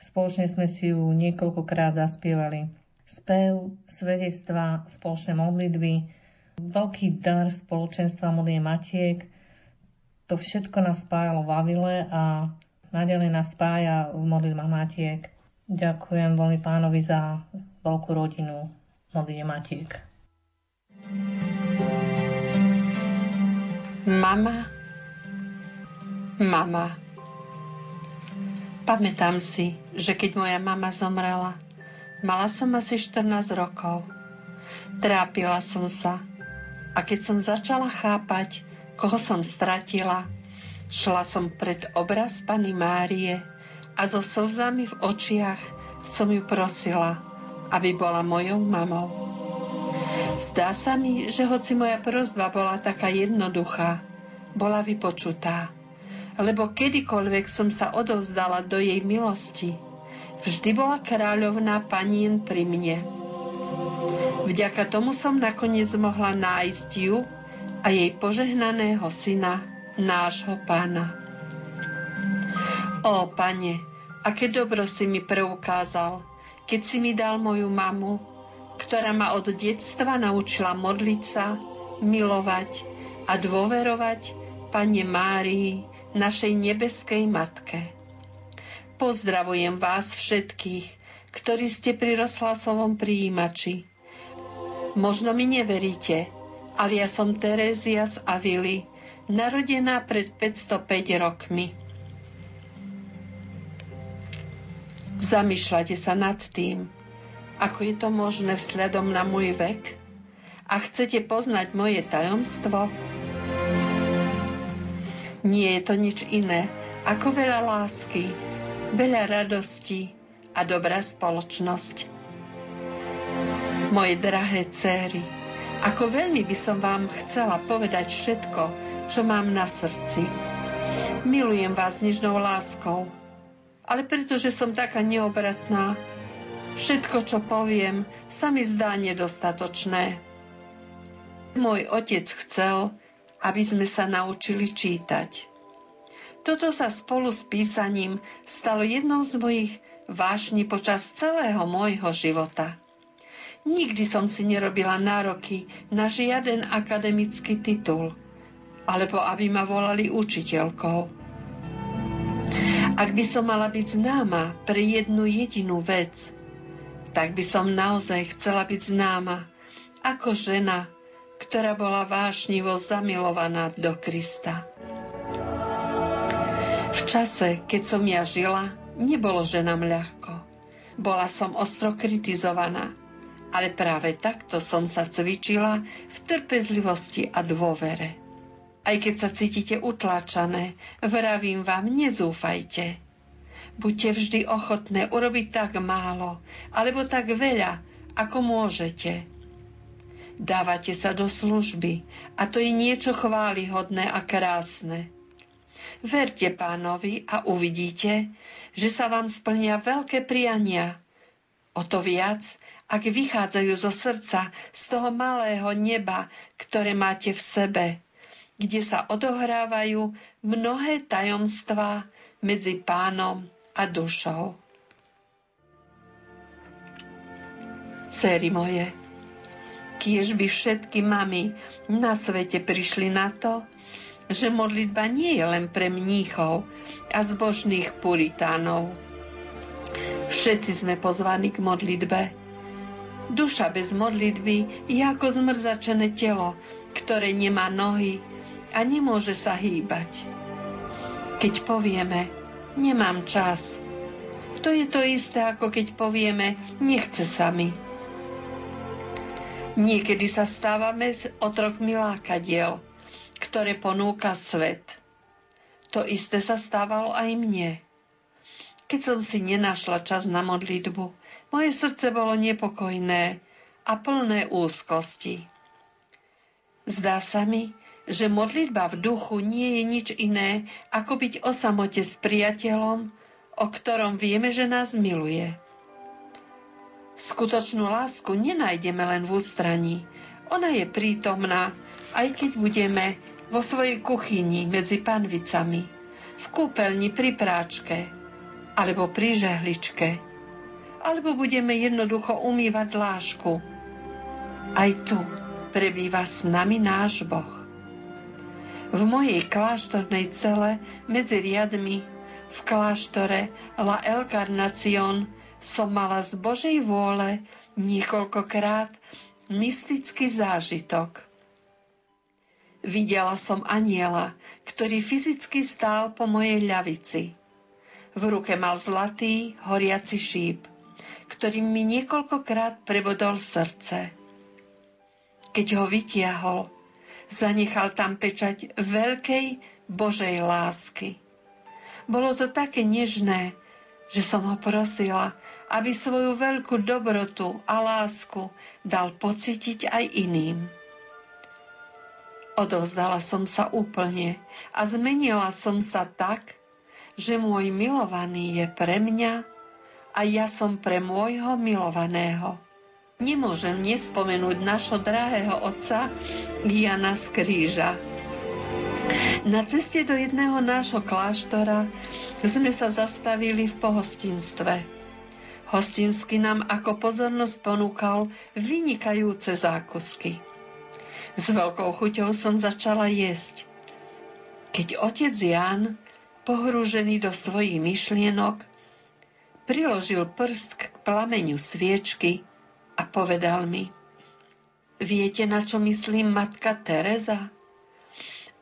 spoločne sme si ju niekoľkokrát zaspievali. Spev, svedectva, spoločné modlitby, veľký dar spoločenstva modlí Matiek, to všetko nás spájalo v Avile a nadalej nás spája v modlitbách Matiek. Ďakujem veľmi pánovi za veľkú rodinu modlitbe Matiek. Mama, mama, Pamätám si, že keď moja mama zomrela, mala som asi 14 rokov. Trápila som sa a keď som začala chápať, koho som stratila, šla som pred obraz Pany Márie a so slzami v očiach som ju prosila, aby bola mojou mamou. Zdá sa mi, že hoci moja prozba bola taká jednoduchá, bola vypočutá lebo kedykoľvek som sa odovzdala do jej milosti, vždy bola kráľovná panín pri mne. Vďaka tomu som nakoniec mohla nájsť ju a jej požehnaného syna, nášho pána. Ó, pane, aké dobro si mi preukázal, keď si mi dal moju mamu, ktorá ma od detstva naučila modliť sa, milovať a dôverovať Pane Márii, našej nebeskej Matke. Pozdravujem vás všetkých, ktorí ste pri rozhlasovom prijímači. Možno mi neveríte, ale ja som Terézia z Avily, narodená pred 505 rokmi. Zamýšľate sa nad tým, ako je to možné vzhľadom na môj vek? A chcete poznať moje tajomstvo? Nie je to nič iné ako veľa lásky, veľa radosti a dobrá spoločnosť. Moje drahé céry, ako veľmi by som vám chcela povedať všetko, čo mám na srdci. Milujem vás nežnou láskou, ale pretože som taká neobratná, všetko, čo poviem, sa mi zdá nedostatočné. Môj otec chcel, aby sme sa naučili čítať. Toto sa spolu s písaním stalo jednou z mojich vášni počas celého môjho života. Nikdy som si nerobila nároky na žiaden akademický titul, alebo aby ma volali učiteľkou. Ak by som mala byť známa pre jednu jedinú vec, tak by som naozaj chcela byť známa ako žena, ktorá bola vášnivo zamilovaná do Krista. V čase, keď som ja žila, nebolo ženám ľahko. Bola som ostro kritizovaná, ale práve takto som sa cvičila v trpezlivosti a dôvere. Aj keď sa cítite utláčané, vravím vám, nezúfajte. Buďte vždy ochotné urobiť tak málo, alebo tak veľa, ako môžete. Dávate sa do služby a to je niečo chválihodné a krásne. Verte pánovi a uvidíte, že sa vám splnia veľké priania. O to viac, ak vychádzajú zo srdca, z toho malého neba, ktoré máte v sebe, kde sa odohrávajú mnohé tajomstvá medzi pánom a dušou. Céry moje, kiež by všetky mamy na svete prišli na to, že modlitba nie je len pre mníchov a zbožných puritánov. Všetci sme pozvaní k modlitbe, Duša bez modlitby je ako zmrzačené telo, ktoré nemá nohy a nemôže sa hýbať. Keď povieme, nemám čas, to je to isté, ako keď povieme, nechce sa mi. Niekedy sa stávame z otrokmi lákadiel, ktoré ponúka svet. To isté sa stávalo aj mne. Keď som si nenašla čas na modlitbu, moje srdce bolo nepokojné a plné úzkosti. Zdá sa mi, že modlitba v duchu nie je nič iné, ako byť o samote s priateľom, o ktorom vieme, že nás miluje. Skutočnú lásku nenájdeme len v ústraní. Ona je prítomná, aj keď budeme vo svojej kuchyni medzi panvicami, v kúpeľni pri práčke alebo pri žehličke alebo budeme jednoducho umývať lášku. Aj tu prebýva s nami náš Boh. V mojej kláštornej cele medzi riadmi v kláštore La Encarnación som mala z Božej vôle niekoľkokrát mystický zážitok. Videla som aniela, ktorý fyzicky stál po mojej ľavici. V ruke mal zlatý, horiaci šíp ktorým mi niekoľkokrát prebodol srdce. Keď ho vytiahol, zanechal tam pečať veľkej Božej lásky. Bolo to také nežné, že som ho prosila, aby svoju veľkú dobrotu a lásku dal pocítiť aj iným. Odovzdala som sa úplne a zmenila som sa tak, že môj milovaný je pre mňa a ja som pre môjho milovaného. Nemôžem nespomenúť našho drahého otca Jana z Kríža. Na ceste do jedného nášho kláštora sme sa zastavili v pohostinstve. Hostinsky nám ako pozornosť ponúkal vynikajúce zákusky. S veľkou chuťou som začala jesť. Keď otec Ján, pohrúžený do svojich myšlienok, priložil prst k plameňu sviečky a povedal mi, viete, na čo myslím matka Teresa?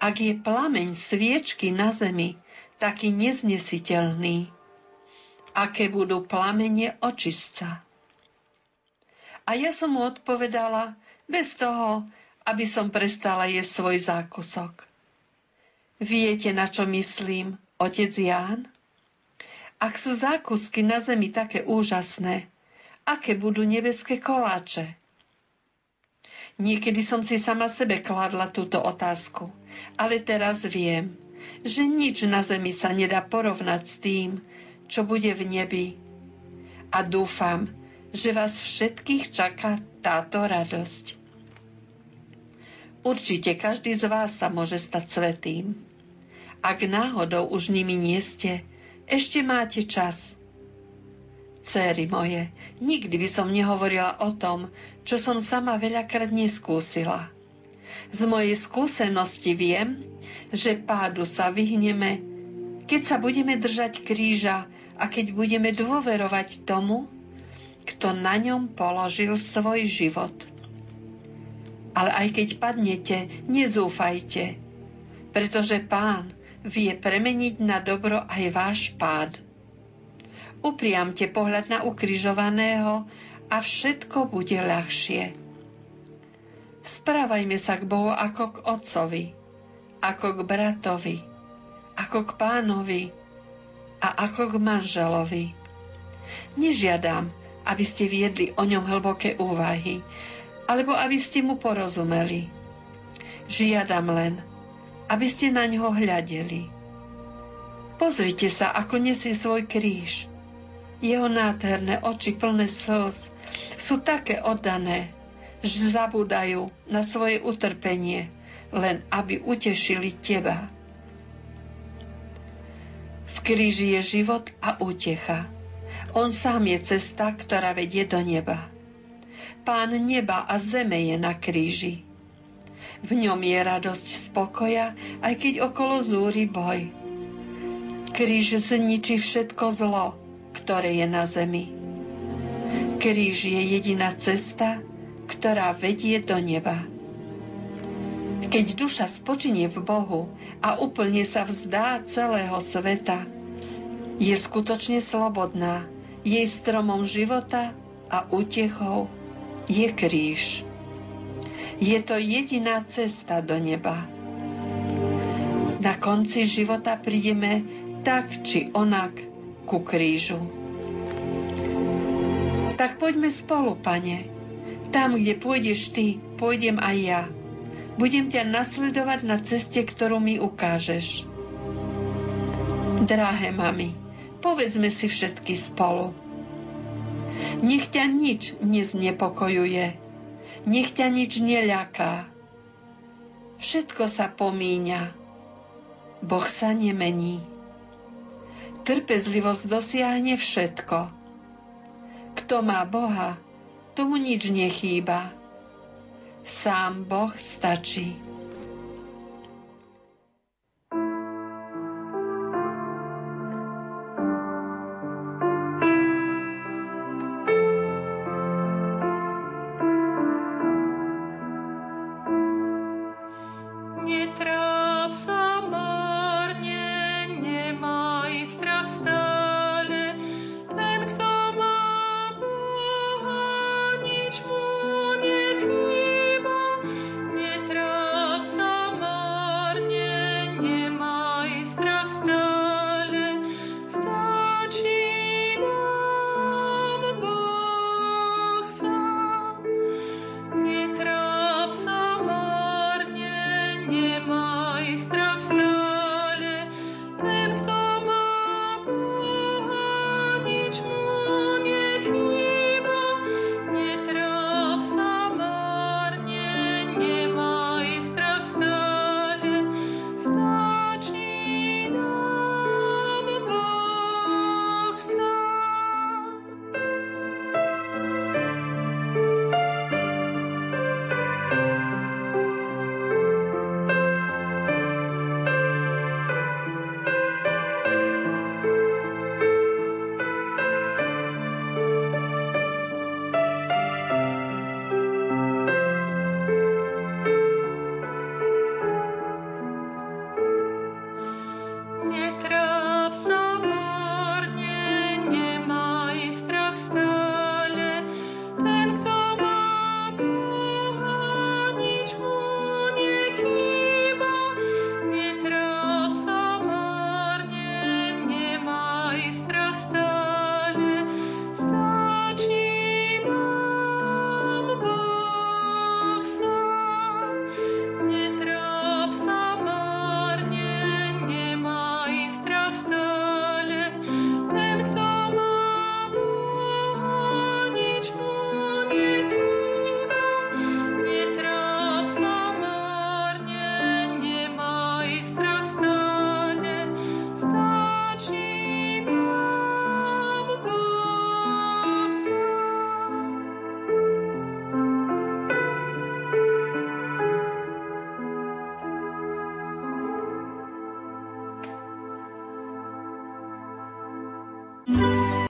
Ak je plameň sviečky na zemi taký neznesiteľný, aké budú plamene očistca? A ja som mu odpovedala, bez toho, aby som prestala jesť svoj zákusok. Viete, na čo myslím, otec Ján? Ak sú zákusky na zemi také úžasné, aké budú nebeské koláče? Niekedy som si sama sebe kladla túto otázku, ale teraz viem, že nič na zemi sa nedá porovnať s tým, čo bude v nebi. A dúfam, že vás všetkých čaká táto radosť. Určite každý z vás sa môže stať svetým. Ak náhodou už nimi nie ste, ešte máte čas. Céry moje, nikdy by som nehovorila o tom, čo som sama veľakrát neskúsila. Z mojej skúsenosti viem, že pádu sa vyhneme, keď sa budeme držať kríža a keď budeme dôverovať tomu, kto na ňom položil svoj život. Ale aj keď padnete, nezúfajte, pretože pán vie premeniť na dobro aj váš pád. Upriamte pohľad na ukrižovaného a všetko bude ľahšie. Správajme sa k Bohu ako k Otcovi, ako k bratovi, ako k pánovi a ako k manželovi. Nežiadam, aby ste viedli o ňom hlboké úvahy, alebo aby ste mu porozumeli. Žiadam len, aby ste na ňo hľadeli. Pozrite sa, ako nesie svoj kríž. Jeho nádherné oči plné slz sú také oddané, že zabúdajú na svoje utrpenie, len aby utešili teba. V kríži je život a útecha. On sám je cesta, ktorá vedie do neba. Pán neba a zeme je na kríži. V ňom je radosť spokoja, aj keď okolo zúri boj. Kríž zničí všetko zlo, ktoré je na zemi. Kríž je jediná cesta, ktorá vedie do neba. Keď duša spočinie v Bohu a úplne sa vzdá celého sveta, je skutočne slobodná. Jej stromom života a útechou je kríž. Je to jediná cesta do neba. Na konci života prídeme tak či onak ku krížu. Tak poďme spolu, pane. Tam, kde pôjdeš ty, pôjdem aj ja. Budem ťa nasledovať na ceste, ktorú mi ukážeš. Drahé mami, povedzme si všetky spolu. Nech ťa nič neznepokojuje. Nech ťa nič neľaká. Všetko sa pomíňa. Boh sa nemení. Trpezlivosť dosiahne všetko. Kto má Boha, tomu nič nechýba. Sám Boh stačí.